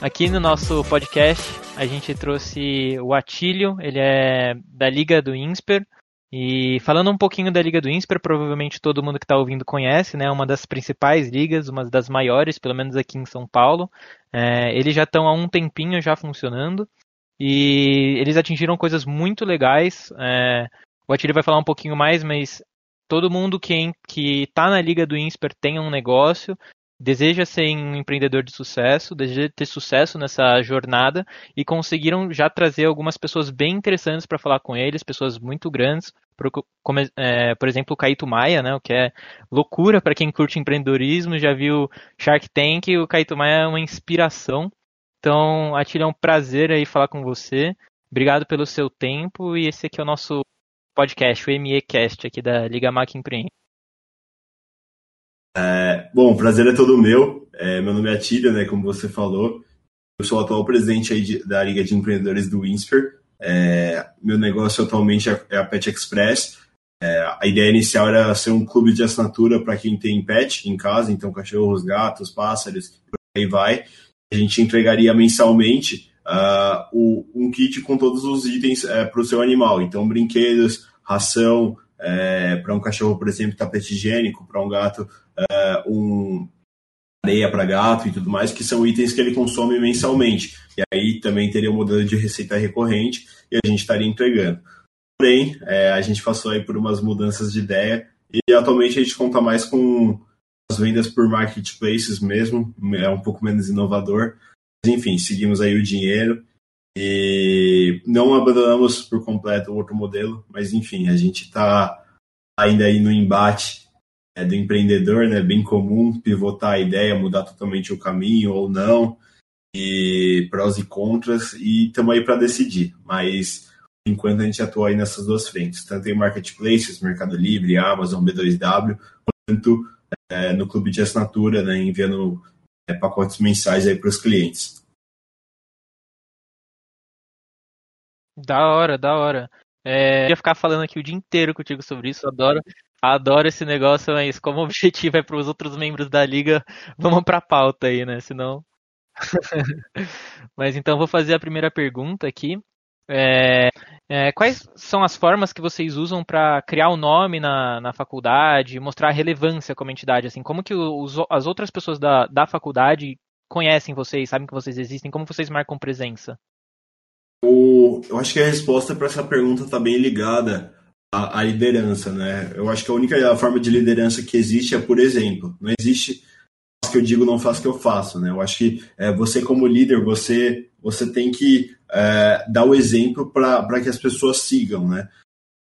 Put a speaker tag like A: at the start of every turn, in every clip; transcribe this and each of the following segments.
A: Aqui no nosso podcast a gente trouxe o Atílio, ele é da Liga do INSPER. E falando um pouquinho da Liga do INSPER, provavelmente todo mundo que está ouvindo conhece, né? Uma das principais ligas, uma das maiores, pelo menos aqui em São Paulo. É, eles já estão há um tempinho já funcionando. E eles atingiram coisas muito legais. É, o Atílio vai falar um pouquinho mais, mas todo mundo que está na Liga do INSPER tem um negócio deseja ser um empreendedor de sucesso, deseja ter sucesso nessa jornada e conseguiram já trazer algumas pessoas bem interessantes para falar com eles, pessoas muito grandes, por, como, é, por exemplo o Caíto Maia, né, o que é loucura para quem curte empreendedorismo, já viu Shark Tank, o Caíto Maia é uma inspiração. Então, Atílio, é um prazer aí falar com você. Obrigado pelo seu tempo e esse aqui é o nosso podcast, o MEcast aqui da Liga Mac Empreende.
B: É, bom, prazer é todo meu. É, meu nome é Atílio, né, como você falou. Eu sou o atual presidente aí de, da Liga de Empreendedores do Winsper. É, meu negócio atualmente é, é a Pet Express. É, a ideia inicial era ser um clube de assinatura para quem tem pet em casa, então cachorros, gatos, pássaros, por aí vai. A gente entregaria mensalmente uh, o, um kit com todos os itens uh, para o seu animal. Então, brinquedos, ração, é, para um cachorro, por exemplo, tapete higiênico, para um gato, é, um areia para gato e tudo mais, que são itens que ele consome mensalmente. E aí também teria um modelo de receita recorrente e a gente estaria entregando. Porém, é, a gente passou aí por umas mudanças de ideia e atualmente a gente conta mais com as vendas por marketplaces mesmo, é um pouco menos inovador. Enfim, seguimos aí o dinheiro e não abandonamos por completo o outro modelo, mas enfim, a gente está ainda aí no embate é, do empreendedor, né? Bem comum pivotar a ideia, mudar totalmente o caminho ou não, e prós e contras, e estamos aí para decidir. Mas enquanto a gente atua aí nessas duas frentes, tanto em marketplaces, Mercado Livre, Amazon, B2W, quanto é, no clube de assinatura, né? Enviando pacotes mensais aí para os clientes.
A: Da hora, da hora. É, eu ia ficar falando aqui o dia inteiro contigo sobre isso, adoro, adoro esse negócio, mas como o objetivo é para os outros membros da liga, vamos para a pauta aí, né? Senão. mas então vou fazer a primeira pergunta aqui. É, é, quais são as formas que vocês usam para criar o um nome na, na faculdade, mostrar a relevância como entidade? Assim, como que os, as outras pessoas da, da faculdade conhecem vocês, sabem que vocês existem, como vocês marcam presença?
B: O, eu acho que a resposta para essa pergunta está bem ligada à, à, liderança, né? Eu acho que a única forma de liderança que existe é por exemplo. Não existe que eu digo, não faz que eu faço, né? Eu acho que é, você como líder, você você tem que é, dar o exemplo para que as pessoas sigam, né?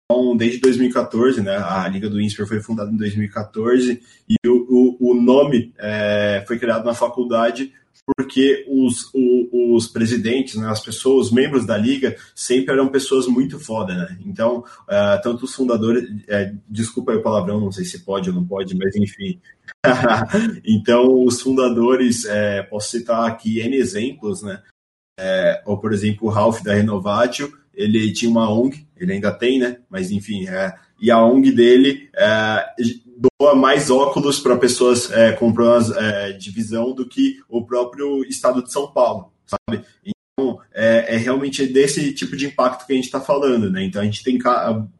B: Então, desde 2014, né, a Liga do INSPER foi fundada em 2014 e o, o, o nome é, foi criado na faculdade porque os, os, os presidentes, né, as pessoas, os membros da liga, sempre eram pessoas muito foda, né? Então, uh, tanto os fundadores, uh, desculpa aí o palavrão, não sei se pode ou não pode, mas enfim. então, os fundadores, uh, posso citar aqui N exemplos, né? Ou, por exemplo, o Ralph da Renovatio, ele tinha uma ONG, ele ainda tem, né? Mas enfim, e a ONG dele doa mais óculos para pessoas é, com problemas é, de visão do que o próprio estado de São Paulo, sabe? Então, é, é realmente desse tipo de impacto que a gente está falando, né? Então, a gente tem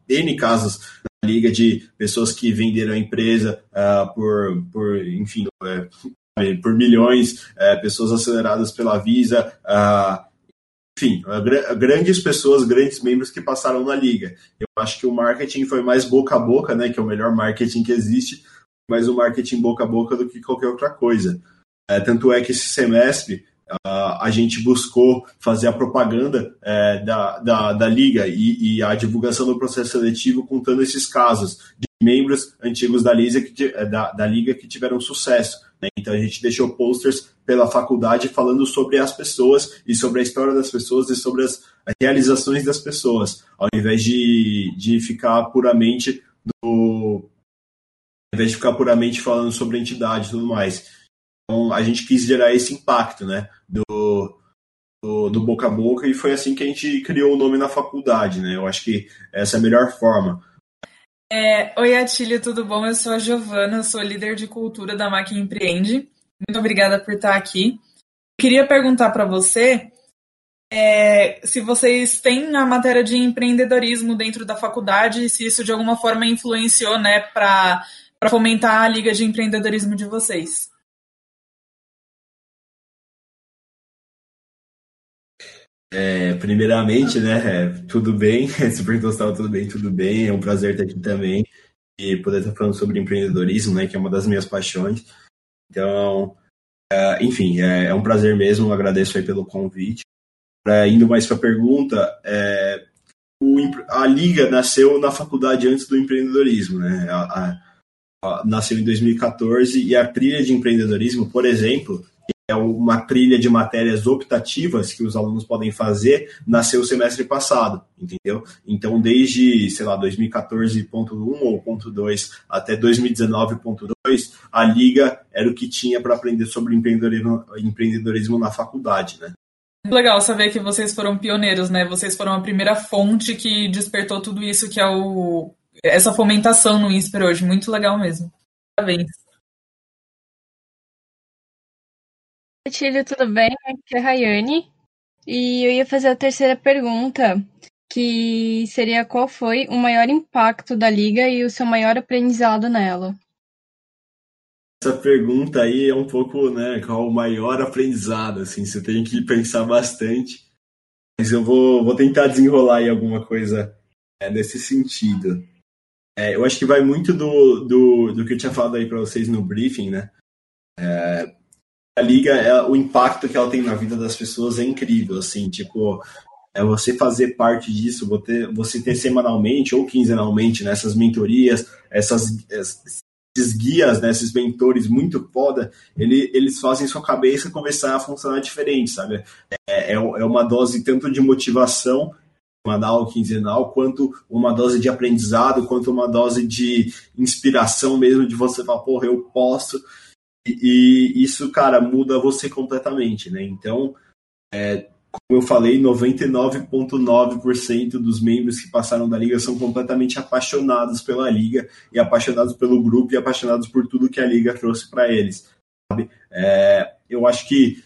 B: N casos na liga de pessoas que venderam a empresa uh, por, por, enfim, é, por milhões, é, pessoas aceleradas pela Visa, uh, enfim, grandes pessoas, grandes membros que passaram na liga. Eu acho que o marketing foi mais boca a boca, né, que é o melhor marketing que existe, mais o marketing boca a boca do que qualquer outra coisa. É, tanto é que esse semestre uh, a gente buscou fazer a propaganda é, da, da, da, liga e, e, a divulgação do processo seletivo contando esses casos de membros antigos da, liga que, da, da liga que tiveram sucesso. Né? Então a gente deixou posters pela faculdade falando sobre as pessoas e sobre a história das pessoas e sobre as realizações das pessoas, ao invés de, de ficar puramente do ao invés de ficar puramente falando sobre a entidade e tudo mais. Então a gente quis gerar esse impacto, né, do, do, do, boca a boca e foi assim que a gente criou o nome na faculdade, né? Eu acho que essa é a melhor forma.
C: É, Oi, Atílio, tudo bom? Eu sou a Giovana, sou líder de cultura da Máquina Empreende. Muito obrigada por estar aqui. Queria perguntar para você é, se vocês têm a matéria de empreendedorismo dentro da faculdade, se isso de alguma forma influenciou né, para fomentar a liga de empreendedorismo de vocês.
B: É, primeiramente, né, tudo bem, se perguntou se tudo bem, tudo bem, é um prazer estar aqui também e poder estar falando sobre empreendedorismo, né, que é uma das minhas paixões. Então, é, enfim, é, é, um prazer mesmo, agradeço aí pelo convite. É, indo mais para a pergunta, é, o, a Liga nasceu na faculdade antes do empreendedorismo, né, a, a, a, nasceu em 2014 e a trilha de empreendedorismo, por exemplo, é uma trilha de matérias optativas que os alunos podem fazer, nasceu o semestre passado, entendeu? Então, desde, sei lá, 2014.1 ou ponto 2 até 2019.2, a Liga era o que tinha para aprender sobre empreendedorismo, empreendedorismo na faculdade, né?
C: Legal saber que vocês foram pioneiros, né? Vocês foram a primeira fonte que despertou tudo isso que é o essa fomentação no INSPER hoje. Muito legal mesmo. Parabéns.
D: Tílio, tudo bem? Aqui é a Rayane. E eu ia fazer a terceira pergunta, que seria qual foi o maior impacto da liga e o seu maior aprendizado nela?
B: Essa pergunta aí é um pouco, né, qual o maior aprendizado, assim, você tem que pensar bastante. Mas eu vou, vou tentar desenrolar aí alguma coisa é, nesse sentido. É, eu acho que vai muito do, do, do que eu tinha falado aí para vocês no briefing, né? É, a liga, é, o impacto que ela tem na vida das pessoas é incrível, assim, tipo, é você fazer parte disso, você, você ter semanalmente ou quinzenalmente nessas né, mentorias, essas, esses guias, né, esses mentores muito foda, ele, eles fazem sua cabeça começar a funcionar diferente, sabe? É, é, é uma dose tanto de motivação semanal, quinzenal, quanto uma dose de aprendizado, quanto uma dose de inspiração mesmo, de você falar, porra, eu posso. E, isso, cara, muda você completamente, né? Então, é, como eu falei, 99,9% dos membros que passaram da liga são completamente apaixonados pela liga e apaixonados pelo grupo e apaixonados por tudo que a liga trouxe para eles. Sabe? É, eu acho que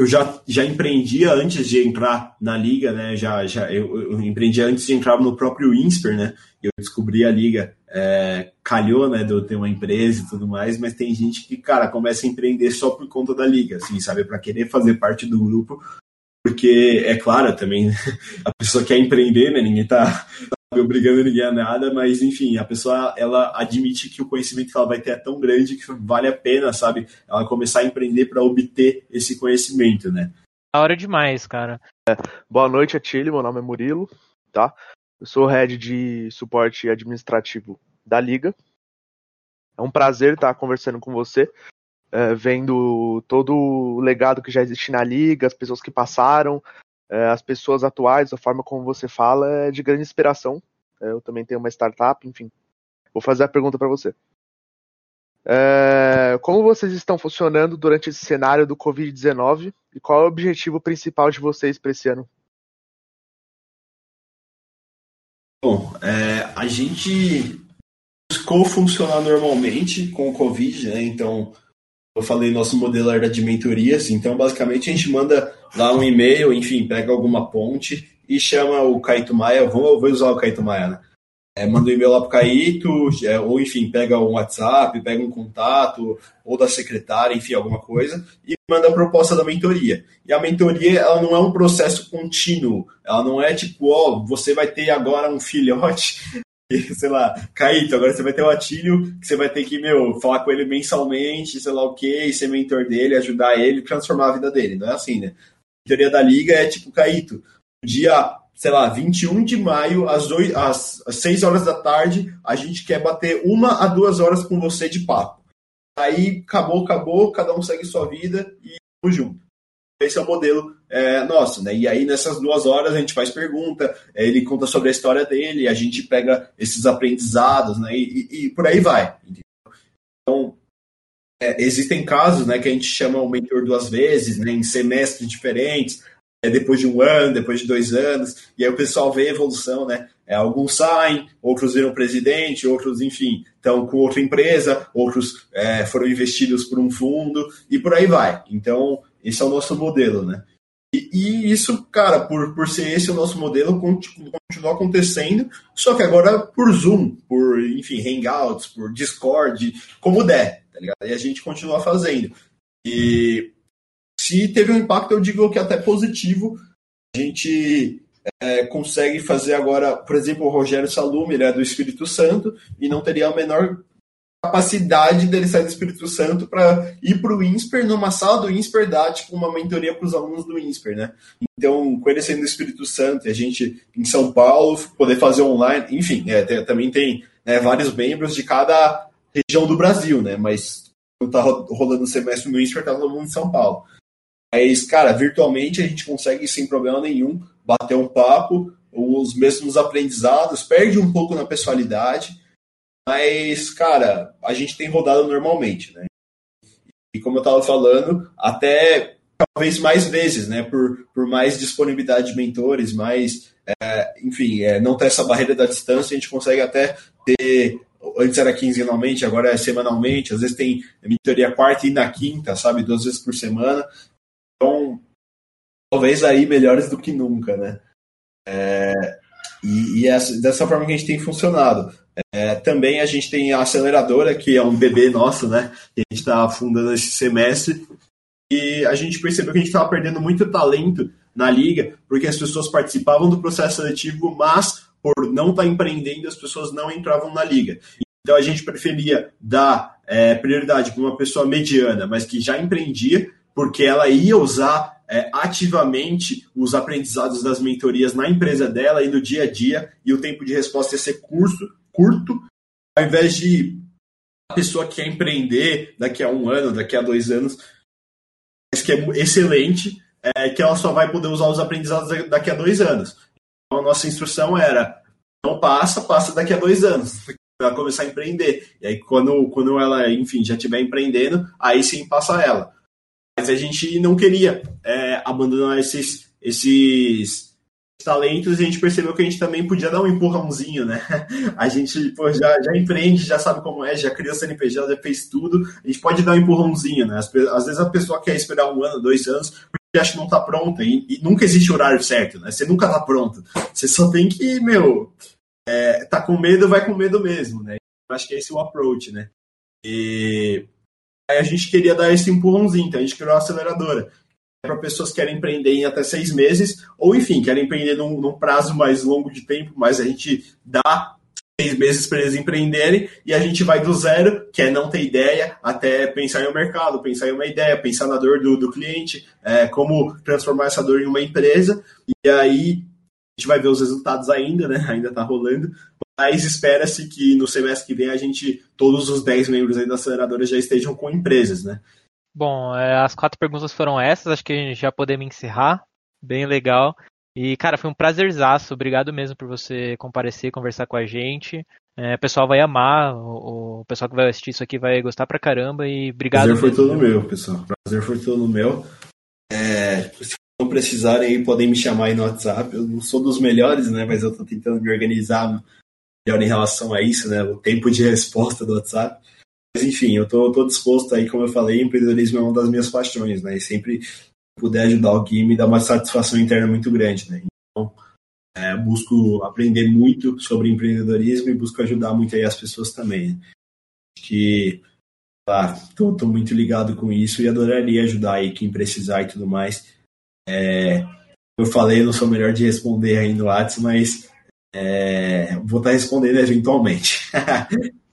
B: eu já, já empreendia antes de entrar na liga, né? Já, já eu, eu empreendia antes de entrar no próprio INSPER, né? Eu descobri a liga, é, calhou, né? De eu ter uma empresa e tudo mais, mas tem gente que, cara, começa a empreender só por conta da liga, assim, sabe? Para querer fazer parte do grupo, porque é claro também a pessoa quer empreender, né? Ninguém tá, obrigando ninguém a nada, mas enfim, a pessoa ela admite que o conhecimento que ela vai ter é tão grande que vale a pena, sabe? Ela começar a empreender para obter esse conhecimento, né?
A: Da hora demais, cara.
E: É, boa noite, Atílio. Meu nome é Murilo, tá? Eu sou head de suporte administrativo da Liga. É um prazer estar conversando com você, é, vendo todo o legado que já existe na Liga, as pessoas que passaram, as pessoas atuais, a forma como você fala é de grande inspiração. É, eu também tenho uma startup, enfim. Vou fazer a pergunta para você. É, como vocês estão funcionando durante esse cenário do Covid-19 e qual é o objetivo principal de vocês para esse ano?
B: Bom, é, a gente buscou funcionar normalmente com o Covid, né? Então, eu falei, nosso modelo era de mentorias, então basicamente a gente manda lá um e-mail, enfim, pega alguma ponte e chama o Caíto Maia, vou, vou usar o Caíto Maia, né? É, manda um e-mail lá pro Caíto, é, ou enfim, pega um WhatsApp, pega um contato, ou da secretária, enfim, alguma coisa, e manda a proposta da mentoria. E a mentoria, ela não é um processo contínuo, ela não é tipo, ó, oh, você vai ter agora um filhote, sei lá, Caíto, agora você vai ter o Atílio, que você vai ter que, meu, falar com ele mensalmente, sei lá o quê, ser mentor dele, ajudar ele, transformar a vida dele. Não é assim, né? A teoria da liga é tipo, Caíto, dia, sei lá, 21 de maio, às, 8, às, às 6 horas da tarde, a gente quer bater uma a duas horas com você de papo. Aí acabou, acabou, cada um segue sua vida e vamos junto. Esse é o modelo é, nosso, né? E aí, nessas duas horas, a gente faz pergunta, é, ele conta sobre a história dele, a gente pega esses aprendizados, né? E, e, e por aí vai. Entendeu? Então, é, existem casos, né, que a gente chama o mentor duas vezes, né, em semestres diferentes, é, depois de um ano, depois de dois anos, e aí o pessoal vê a evolução, né? É, alguns saem, outros viram presidente, outros, enfim, estão com outra empresa, outros é, foram investidos por um fundo e por aí vai. Então, esse é o nosso modelo, né? E, e, isso, cara, por, por ser esse o nosso modelo, continua acontecendo, só que agora por Zoom, por, enfim, Hangouts, por Discord, como der, tá ligado? E a gente continua fazendo. E se teve um impacto, eu digo que até positivo. A gente é, consegue fazer agora, por exemplo, o Rogério Salume, ele é do Espírito Santo, e não teria a menor capacidade dele sair do Espírito Santo para ir para o INSPER, numa sala do INSPER, dar tipo, uma mentoria para os alunos do INSPER, né? Então, com ele sendo do Espírito Santo e a gente em São Paulo, poder fazer online, enfim, é, tem, também tem né, vários membros de cada região do Brasil, né? Mas não tá rolando o semestre no INSPER, tá todo mundo em São Paulo. Mas, cara, virtualmente a gente consegue sem problema nenhum bater um papo, os mesmos aprendizados, perde um pouco na pessoalidade, mas, cara, a gente tem rodado normalmente, né? E como eu estava falando, até talvez mais vezes, né? Por, por mais disponibilidade de mentores, mais, é, enfim, é, não ter essa barreira da distância, a gente consegue até ter. Antes era quinzenalmente, agora é semanalmente. Às vezes tem mentoria quarta e na quinta, sabe? Duas vezes por semana. Então, talvez aí melhores do que nunca, né? É, e, e é dessa forma que a gente tem funcionado. É, também a gente tem a aceleradora, que é um bebê nosso, né? Que a gente está fundando esse semestre. E a gente percebeu que a gente estava perdendo muito talento na liga, porque as pessoas participavam do processo seletivo, mas por não estar tá empreendendo, as pessoas não entravam na liga. Então a gente preferia dar é, prioridade para uma pessoa mediana, mas que já empreendia, porque ela ia usar é, ativamente os aprendizados das mentorias na empresa dela e no dia a dia, e o tempo de resposta ia ser curso, curto, ao invés de a pessoa que quer empreender daqui a um ano, daqui a dois anos, mas que é excelente, é, que ela só vai poder usar os aprendizados daqui a dois anos. Então, a nossa instrução era: não passa, passa daqui a dois anos. Para começar a empreender. E aí, quando, quando ela, enfim, já estiver empreendendo, aí sim passa ela. Mas a gente não queria é, abandonar esses, esses talentos, a gente percebeu que a gente também podia dar um empurrãozinho, né? A gente pô, já, já empreende, já sabe como é, já criou CNPJ, já fez tudo, a gente pode dar um empurrãozinho, né? Às, às vezes a pessoa quer esperar um ano, dois anos, porque acha que não tá pronta, e, e, nunca existe horário certo, né? Você nunca tá pronto. Você só tem que, meu, é, tá com medo, vai com medo mesmo, né? Eu acho que é esse o approach, né? E aí a gente queria dar esse empurrãozinho, então a gente criou uma aceleradora. Para pessoas que querem empreender em até seis meses, ou enfim, querem empreender num, num prazo mais longo de tempo, mas a gente dá seis meses para eles empreenderem e a gente vai do zero, que é não ter ideia, até pensar em um mercado, pensar em uma ideia, pensar na dor do, do cliente, é, como transformar essa dor em uma empresa, e aí a gente vai ver os resultados ainda, né? Ainda está rolando, mas espera-se que no semestre que vem a gente, todos os 10 membros aí da aceleradora já estejam com empresas, né?
A: Bom, é, as quatro perguntas foram essas, acho que já podemos encerrar. Bem legal. E, cara, foi um prazerzaço. Obrigado mesmo por você comparecer, conversar com a gente. É, o pessoal vai amar, o, o, pessoal que vai assistir isso aqui vai gostar pra caramba. E obrigado.
B: Prazer foi todo meu, pessoal. Prazer foi todo meu. É, se não precisarem aí, podem me chamar aí no WhatsApp. Eu não sou dos melhores, né? Mas eu tô tentando me organizar em relação a isso, né? O tempo de resposta do WhatsApp. Mas enfim, eu tô, tô disposto aí, como eu falei, empreendedorismo é uma das minhas paixões, né? E sempre puder ajudar alguém me dá uma satisfação interna muito grande, né? Então, é, busco aprender muito sobre empreendedorismo e busco ajudar muito aí as pessoas também. Né? Que, claro, tô, tô, muito ligado com isso e adoraria ajudar aí quem precisar e tudo mais. É, eu falei, não sou melhor de responder aí no WhatsApp, mas é, vou estar respondendo eventualmente.